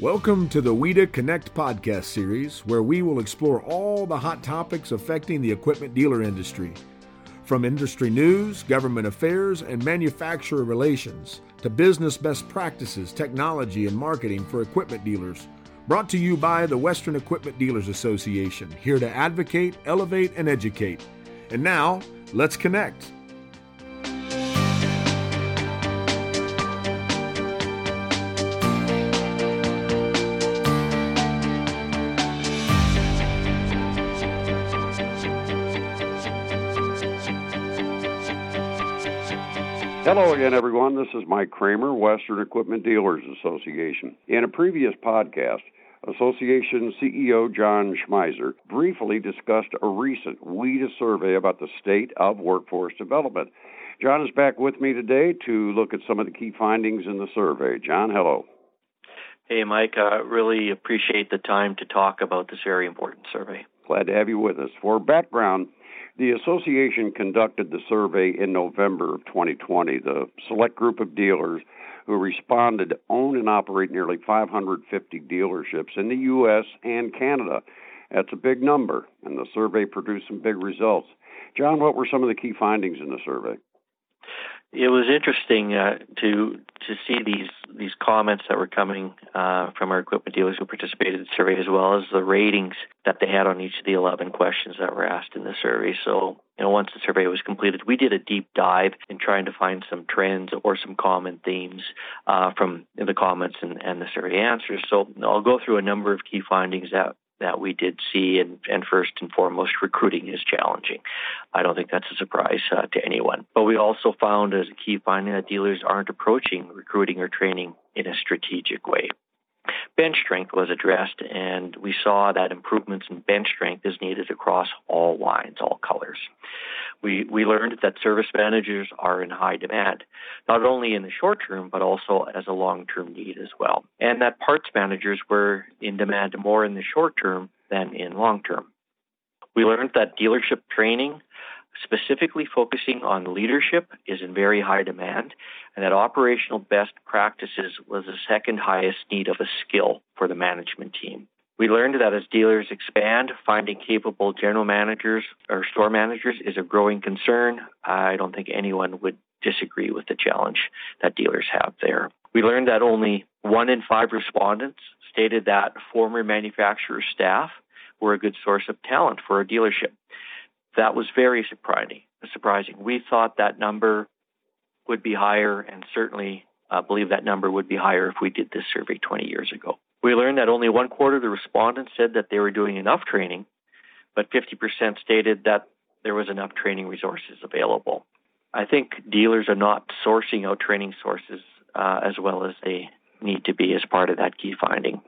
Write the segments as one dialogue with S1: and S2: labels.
S1: Welcome to the WEDA Connect podcast series, where we will explore all the hot topics affecting the equipment dealer industry. From industry news, government affairs, and manufacturer relations to business best practices, technology, and marketing for equipment dealers. Brought to you by the Western Equipment Dealers Association, here to advocate, elevate, and educate. And now, let's connect.
S2: Hello again, everyone. This is Mike Kramer, Western Equipment Dealers Association. In a previous podcast, Association CEO John Schmeiser briefly discussed a recent WEDA survey about the state of workforce development. John is back with me today to look at some of the key findings in the survey. John, hello.
S3: Hey, Mike. I uh, really appreciate the time to talk about this very important survey.
S2: Glad to have you with us. For background, the association conducted the survey in November of 2020. The select group of dealers who responded own and operate nearly 550 dealerships in the U.S. and Canada. That's a big number, and the survey produced some big results. John, what were some of the key findings in the survey?
S3: It was interesting uh, to to see these these comments that were coming uh, from our equipment dealers who participated in the survey, as well as the ratings that they had on each of the 11 questions that were asked in the survey. So, you know, once the survey was completed, we did a deep dive in trying to find some trends or some common themes uh, from the comments and, and the survey answers. So, I'll go through a number of key findings that that we did see, and, and first and foremost, recruiting is challenging. I don't think that's a surprise uh, to anyone. But we also found as a key finding that dealers aren't approaching recruiting or training in a strategic way. Bench strength was addressed, and we saw that improvements in bench strength is needed across all lines, all colors. We, we learned that service managers are in high demand, not only in the short term, but also as a long term need as well. And that parts managers were in demand more in the short term than in long term. We learned that dealership training specifically focusing on leadership is in very high demand, and that operational best practices was the second highest need of a skill for the management team. We learned that as dealers expand, finding capable general managers or store managers is a growing concern. I don't think anyone would disagree with the challenge that dealers have there. We learned that only one in five respondents stated that former manufacturer staff were a good source of talent for a dealership that was very surprising. Surprising. We thought that number would be higher, and certainly uh, believe that number would be higher if we did this survey 20 years ago. We learned that only one quarter of the respondents said that they were doing enough training, but 50% stated that there was enough training resources available. I think dealers are not sourcing out training sources uh, as well as they need to be as part of that key finding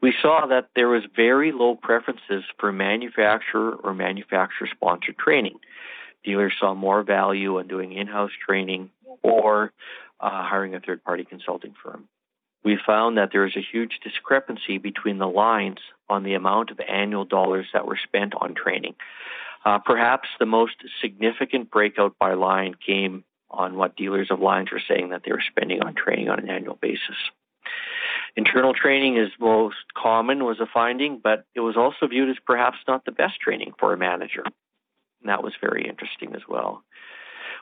S3: we saw that there was very low preferences for manufacturer or manufacturer sponsored training. Dealers saw more value in doing in-house training or uh, hiring a third-party consulting firm. We found that there is a huge discrepancy between the lines on the amount of annual dollars that were spent on training. Uh, perhaps the most significant breakout by line came on what dealers of lines were saying that they were spending on training on an annual basis. Internal training is most common, was a finding, but it was also viewed as perhaps not the best training for a manager. And that was very interesting as well.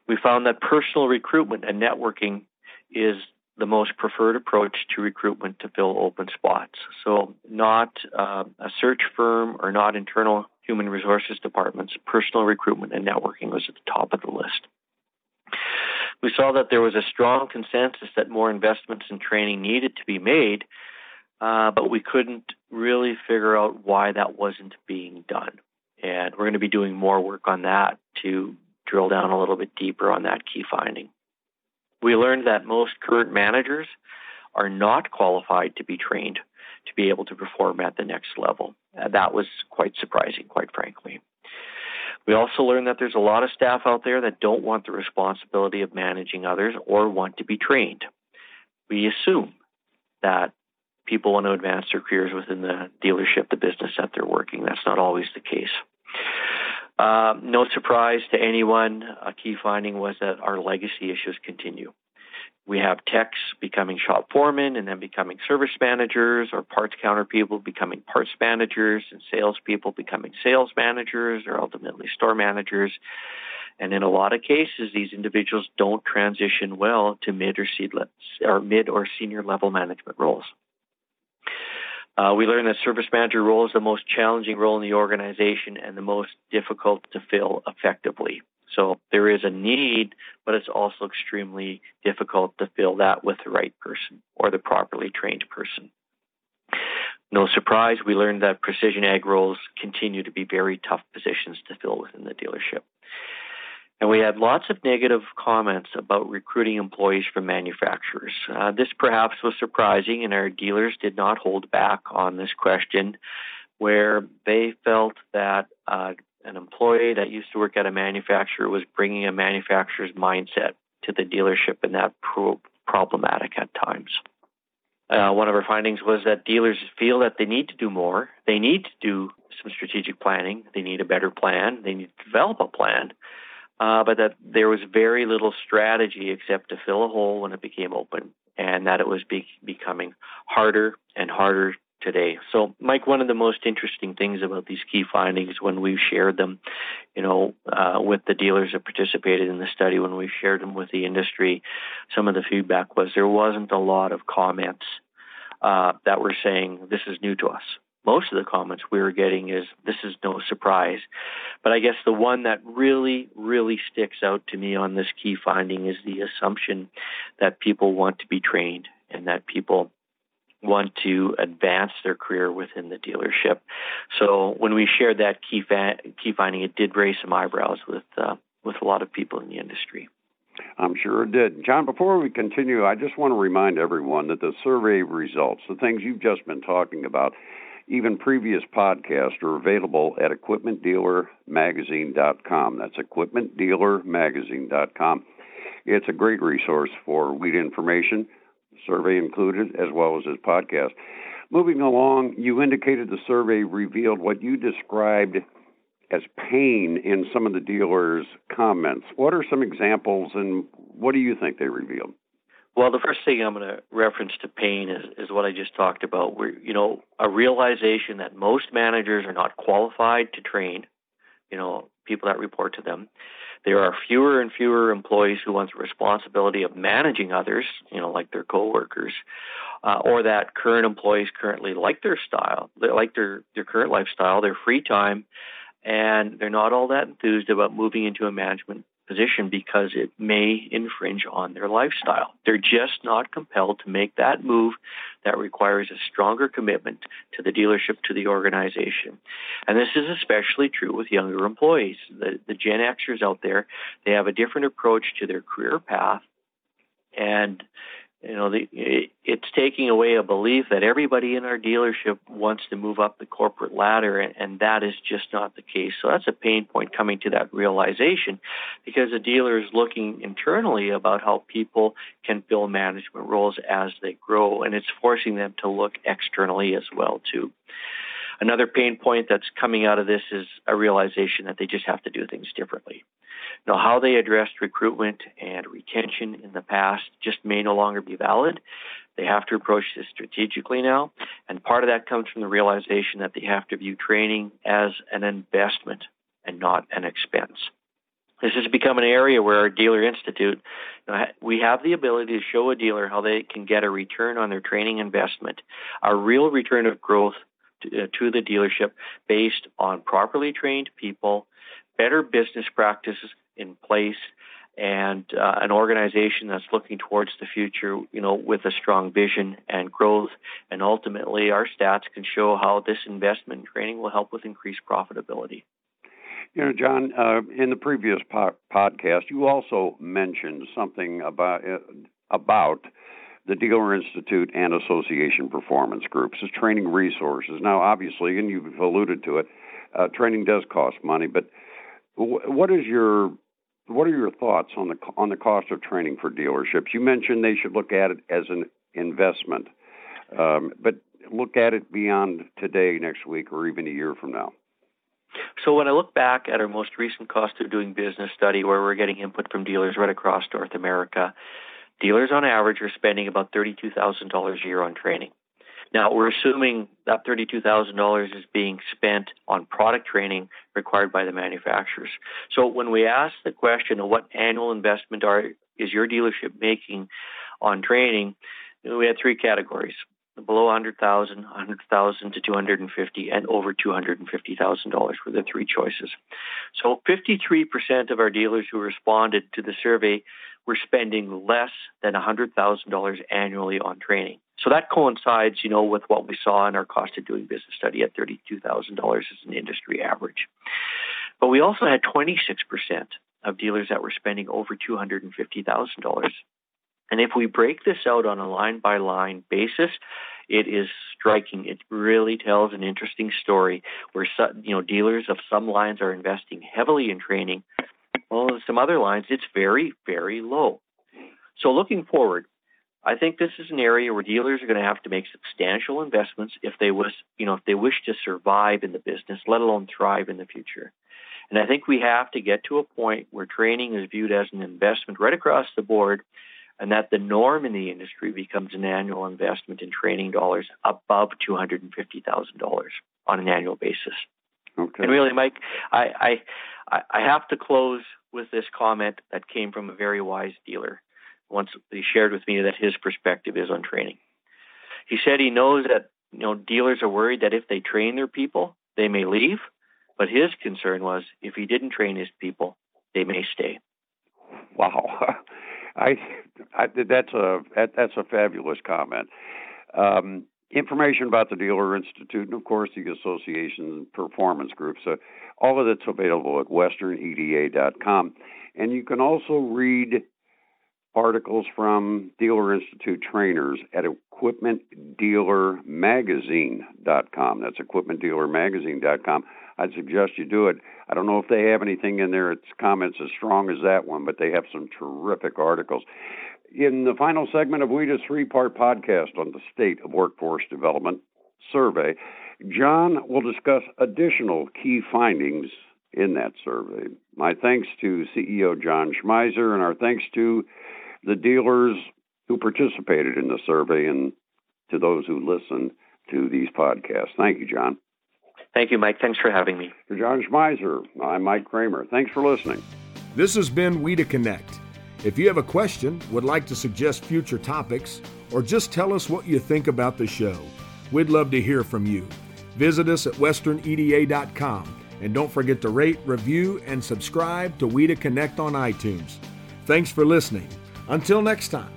S3: We found that personal recruitment and networking is the most preferred approach to recruitment to fill open spots. So, not uh, a search firm or not internal human resources departments, personal recruitment and networking was at the top of the list we saw that there was a strong consensus that more investments in training needed to be made, uh, but we couldn't really figure out why that wasn't being done. And we're going to be doing more work on that to drill down a little bit deeper on that key finding. We learned that most current managers are not qualified to be trained to be able to perform at the next level. Uh, that was quite surprising, quite frankly. We also learned that there's a lot of staff out there that don't want the responsibility of managing others or want to be trained. We assume that people want to advance their careers within the dealership, the business that they're working. That's not always the case. Uh, no surprise to anyone, a key finding was that our legacy issues continue. we have techs becoming shop foremen and then becoming service managers, or parts counter people becoming parts managers, and salespeople becoming sales managers, or ultimately store managers. And in a lot of cases, these individuals don't transition well to mid or, or mid or senior level management roles. Uh, we learned that service manager role is the most challenging role in the organization and the most difficult to fill effectively. So there is a need, but it's also extremely difficult to fill that with the right person or the properly trained person. No surprise, we learned that precision ag roles continue to be very tough positions to fill within the dealership. And we had lots of negative comments about recruiting employees from manufacturers. Uh, this perhaps was surprising, and our dealers did not hold back on this question, where they felt that uh, an employee that used to work at a manufacturer was bringing a manufacturer's mindset to the dealership, and that proved problematic at times. Uh, one of our findings was that dealers feel that they need to do more. They need to do some strategic planning. They need a better plan. They need to develop a plan uh, but that there was very little strategy except to fill a hole when it became open, and that it was be- becoming harder and harder today. So, Mike, one of the most interesting things about these key findings when we shared them, you know, uh, with the dealers that participated in the study, when we shared them with the industry, some of the feedback was there wasn't a lot of comments uh, that were saying this is new to us most of the comments we were getting is this is no surprise. But I guess the one that really, really sticks out to me on this key finding is the assumption that people want to be trained and that people want to advance their career within the dealership. So when we shared that key fa- key finding, it did raise some eyebrows with uh, with a lot of people in the industry.
S2: I'm sure it did. John, before we continue, I just want to remind everyone that the survey results, the things you've just been talking about, even previous podcasts are available at equipmentdealermagazine.com. That's equipmentdealermagazine.com. It's a great resource for wheat information, survey included, as well as this podcast. Moving along, you indicated the survey revealed what you described as pain in some of the dealers' comments. What are some examples, and what do you think they revealed?
S3: Well, the first thing I'm going to reference to pain is, is what I just talked about. Where you know a realization that most managers are not qualified to train. You know, people that report to them. There are fewer and fewer employees who want the responsibility of managing others. You know, like their coworkers, uh, or that current employees currently like their style, like their their current lifestyle, their free time, and they're not all that enthused about moving into a management position because it may infringe on their lifestyle. They're just not compelled to make that move that requires a stronger commitment to the dealership, to the organization. And this is especially true with younger employees. The, the Gen Xers out there, they have a different approach to their career path. And you know, the, it's taking away a belief that everybody in our dealership wants to move up the corporate ladder, and, and that is just not the case. So that's a pain point coming to that realization because the dealer is looking internally about how people can fill management roles as they grow, and it's forcing them to look externally as well too. Another pain point that's coming out of this is a realization that they just have to do things differently. Now, how they addressed recruitment and retention in the past just may no longer be valid. They have to approach this strategically now. And part of that comes from the realization that they have to view training as an investment and not an expense. This has become an area where our Dealer Institute, we have the ability to show a dealer how they can get a return on their training investment, a real return of growth to, uh, to the dealership based on properly trained people, better business practices in place, and uh, an organization that's looking towards the future, you know, with a strong vision and growth. And ultimately, our stats can show how this investment in training will help with increased profitability.
S2: You know, John, uh, in the previous po- podcast, you also mentioned something about uh, about the Dealer Institute and Association Performance Groups as training resources. Now, obviously, and you've alluded to it, uh, training does cost money. But what is your what are your thoughts on the on the cost of training for dealerships? You mentioned they should look at it as an investment, um, but look at it beyond today, next week, or even a year from now.
S3: So when I look back at our most recent cost of doing business study, where we're getting input from dealers right across North America, dealers on average are spending about $32,000 a year on training. Now, we're assuming that $32,000 is being spent on product training required by the manufacturers. So when we ask the question of what annual investment are is your dealership making on training, we had three categories. Below 100,000, 100,000 to 250 and over $250,000 were the three choices. So 53% of our dealers who responded to the survey were spending less than $100,000 annually on training. So that coincides, you know, with what we saw in our cost of doing business study at $32,000 as an industry average. But we also had 26% of dealers that were spending over $250,000. And if we break this out on a line by line basis, it is striking. It really tells an interesting story where you know dealers of some lines are investing heavily in training, while some other lines it's very very low. So looking forward, I think this is an area where dealers are going to have to make substantial investments if they wish, you know, if they wish to survive in the business, let alone thrive in the future. And I think we have to get to a point where training is viewed as an investment right across the board, and that the norm in the industry becomes an annual investment in training dollars above two hundred and fifty thousand dollars on an annual basis.
S2: Okay.
S3: And really, Mike, I, I I have to close with this comment that came from a very wise dealer once he shared with me that his perspective is on training. He said he knows that you know dealers are worried that if they train their people, they may leave, but his concern was if he didn't train his people, they may stay.
S2: Wow, I, I that's a that, that's a fabulous comment. Um, information about the Dealer Institute and, of course, the association performance groups. Uh, all of that's available at westerneda.com. And you can also read articles from Dealer Institute trainers at equipmentdealermagazine.com. That's equipmentdealermagazine.com. I'd suggest you do it. I don't know if they have anything in there, it's comments as strong as that one, but they have some terrific articles. In the final segment of WEDA's three part podcast on the state of workforce development survey, John will discuss additional key findings in that survey. My thanks to CEO John Schmeiser and our thanks to the dealers who participated in the survey and to those who listen to these podcasts. Thank you, John.
S3: Thank you, Mike. Thanks for having me.
S2: For John Schmeiser, I'm Mike Kramer. Thanks for listening.
S1: This has been WEDA Connect. If you have a question, would like to suggest future topics, or just tell us what you think about the show, we'd love to hear from you. Visit us at westerneda.com and don't forget to rate, review, and subscribe to WEDA Connect on iTunes. Thanks for listening. Until next time.